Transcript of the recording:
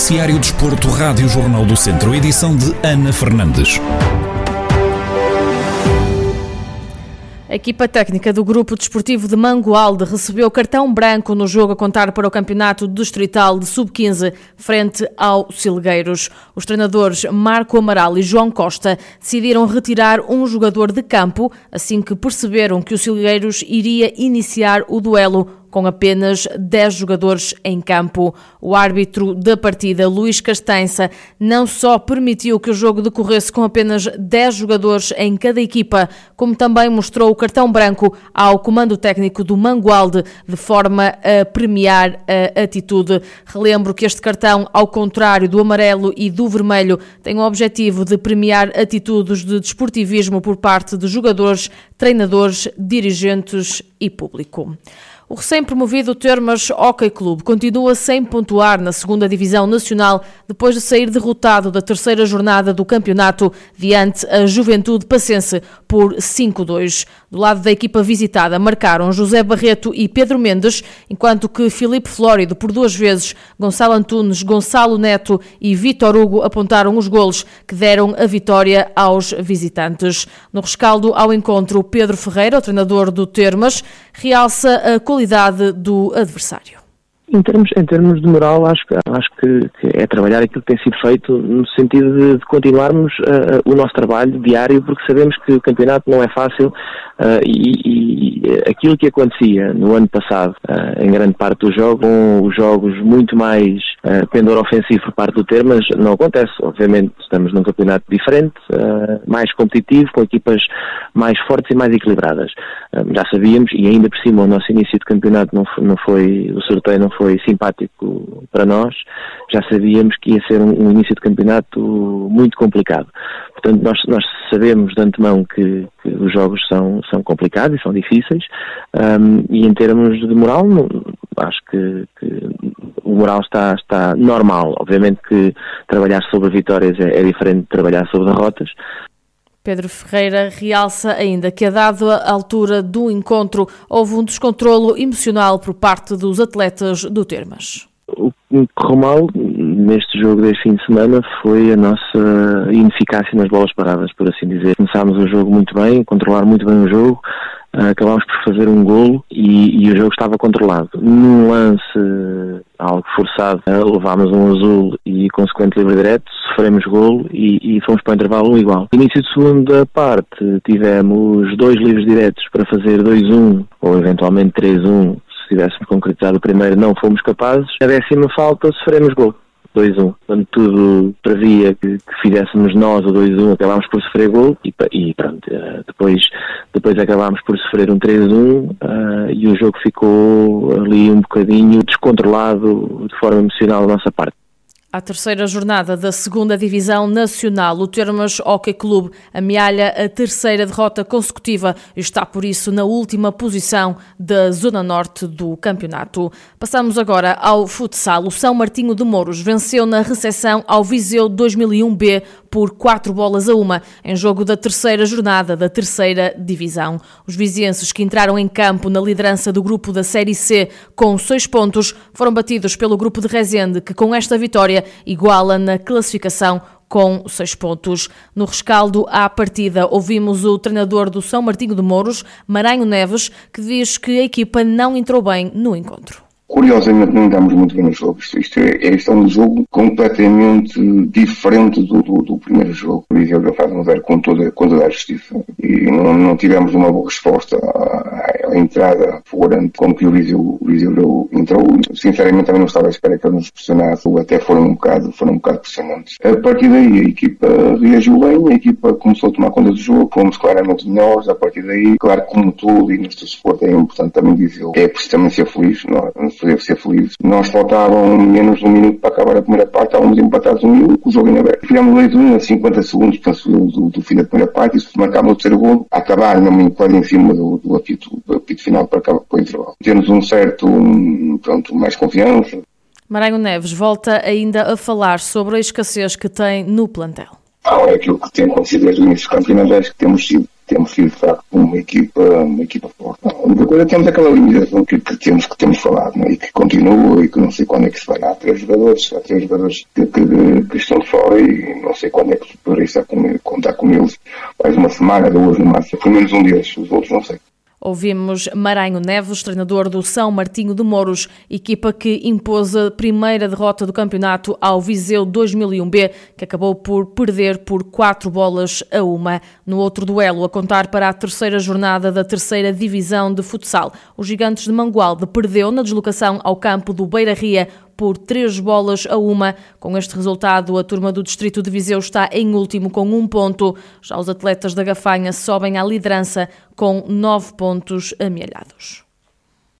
Noticiário Desporto, Rádio Jornal do Centro, edição de Ana Fernandes. A equipa técnica do Grupo Desportivo de Mangualde recebeu cartão branco no jogo a contar para o Campeonato Distrital de Sub-15 frente ao Silgueiros. Os treinadores Marco Amaral e João Costa decidiram retirar um jogador de campo assim que perceberam que o Silgueiros iria iniciar o duelo com apenas 10 jogadores em campo. O árbitro da partida, Luís Castança, não só permitiu que o jogo decorresse com apenas 10 jogadores em cada equipa, como também mostrou o cartão branco ao comando técnico do Mangualde, de forma a premiar a atitude. Relembro que este cartão, ao contrário do amarelo e do vermelho, tem o objetivo de premiar atitudes de desportivismo por parte de jogadores, treinadores, dirigentes e público. O recém-promovido Termas Hockey Clube continua sem pontuar na segunda Divisão Nacional depois de sair derrotado da terceira jornada do campeonato diante a Juventude Passense por 5-2. Do lado da equipa visitada marcaram José Barreto e Pedro Mendes, enquanto que Filipe Flórido por duas vezes, Gonçalo Antunes, Gonçalo Neto e Vitor Hugo apontaram os golos que deram a vitória aos visitantes. No rescaldo ao encontro, Pedro Ferreira, o treinador do Termas, realça a qualidade qualidade do adversário. Em termos, em termos de moral, acho, acho que, que, é trabalhar aquilo que tem sido feito no sentido de, de continuarmos uh, o nosso trabalho diário, porque sabemos que o campeonato não é fácil uh, e, e, aquilo que acontecia no ano passado, uh, em grande parte dos jogos, com os jogos muito mais uh, pendor ofensivo por parte do Termas, não acontece. Obviamente estamos num campeonato diferente, mais competitivo, com equipas mais fortes e mais equilibradas. já sabíamos, e ainda por cima o nosso início de campeonato não foi, não foi o sorteio não foi foi simpático para nós, já sabíamos que ia ser um, um início de campeonato muito complicado. Portanto, nós, nós sabemos de antemão que, que, os jogos são, são complicados e são difíceis, um, e em termos de moral, acho que, que, o moral está, está normal. Obviamente que trabalhar sobre vitórias é, é diferente de trabalhar sobre derrotas, Pedro Ferreira realça ainda que, a dado a altura do encontro, houve um descontrolo emocional por parte dos atletas do Termas. O que correu mal neste jogo deste fim de semana foi a nossa ineficácia nas bolas paradas, por assim dizer. Começámos o jogo muito bem, controlar muito bem o jogo, ah, acabámos por fazer um golo e, e, o jogo estava controlado. Num lance algo forçado, ah, levámos um azul e consequente livre direto, sofremos golo e, e fomos para o intervalo um igual. Início de segunda parte tivemos dois livros diretos para fazer 2-1 ou eventualmente 3-1 se tivéssemos concretizado o primeiro não fomos capazes. A décima falta sofremos gol. 2-1. Quando tudo previa que, que fizéssemos nós o 2-1, acabámos por sofrer gol e, e pronto, eh, depois, depois acabámos por sofrer um 3-1 uh, eh, e o jogo ficou ali um bocadinho descontrolado de forma emocional da nossa parte. A terceira jornada da segunda Divisão Nacional, o Termas Hockey Clube amealha a terceira derrota consecutiva e está, por isso, na última posição da Zona Norte do campeonato. Passamos agora ao futsal. O São Martinho de Mouros venceu na recepção ao Viseu 2001B por quatro bolas a uma, em jogo da terceira jornada da terceira Divisão. Os vizienses que entraram em campo na liderança do grupo da Série C com seis pontos foram batidos pelo grupo de Rezende, que com esta vitória iguala na classificação com seis pontos. No rescaldo à partida, ouvimos o treinador do São Martinho de Mouros, Maranhão Neves, que diz que a equipa não entrou bem no encontro. Curiosamente não andamos muito bem no jogo. Isto, é, este é um jogo completamente diferente do, do, do primeiro jogo. O Viseu faz zero com toda, com toda a justiça. E não, não tivemos uma boa resposta à, à entrada fulgurante com que o Viseu, o Viseu entrou. Sinceramente também não estava à espera que ele nos pressionasse. Até foram um bocado, foram um bocado pressionantes. A partir daí a equipa reagiu bem, a equipa começou a tomar conta do jogo, fomos claramente melhores. A partir daí, claro, como tudo, e neste suporte é importante também dizer, é preciso também ser feliz. Poder ser feliz. Nós faltavam menos de um minuto para acabar a primeira parte, estávamos empatados um minuto, com o jogo em aberto. Fizemos 2-1 a 50 segundos, penso, do, do, fim da primeira parte, isso marcava o terceiro gol, acabar não quase em cima do, do, apito, do apito final para acabar com o intervalo. Temos um certo, pronto, mais confiança. Maranhão Neves volta ainda a falar sobre a escassez que tem no plantel. Ah, é aquilo que tem acontecido desde o início do campeonato, acho que temos sido temos sido, de facto, uma equipa, uma equipa forte. a única coisa temos aquela limitação que, que, temos, que temos falado, não é? e que continua, e que não sei quando é que se vai. Há três jogadores, há três jogadores que, que, que estão de fora, e não sei quando é que se poderá contar com eles. Mais uma semana, duas no máximo, pelo menos um deles, os outros não sei. Ouvimos Maranho Neves, treinador do São Martinho de Moros, equipa que impôs a primeira derrota do campeonato ao Viseu 2001B, que acabou por perder por quatro bolas a uma. No outro duelo, a contar para a terceira jornada da terceira divisão de futsal, os gigantes de Mangualde perdeu na deslocação ao campo do Beira Ria por três bolas a uma. Com este resultado, a turma do Distrito de Viseu está em último com um ponto. Já os atletas da Gafanha sobem à liderança com nove pontos amealhados.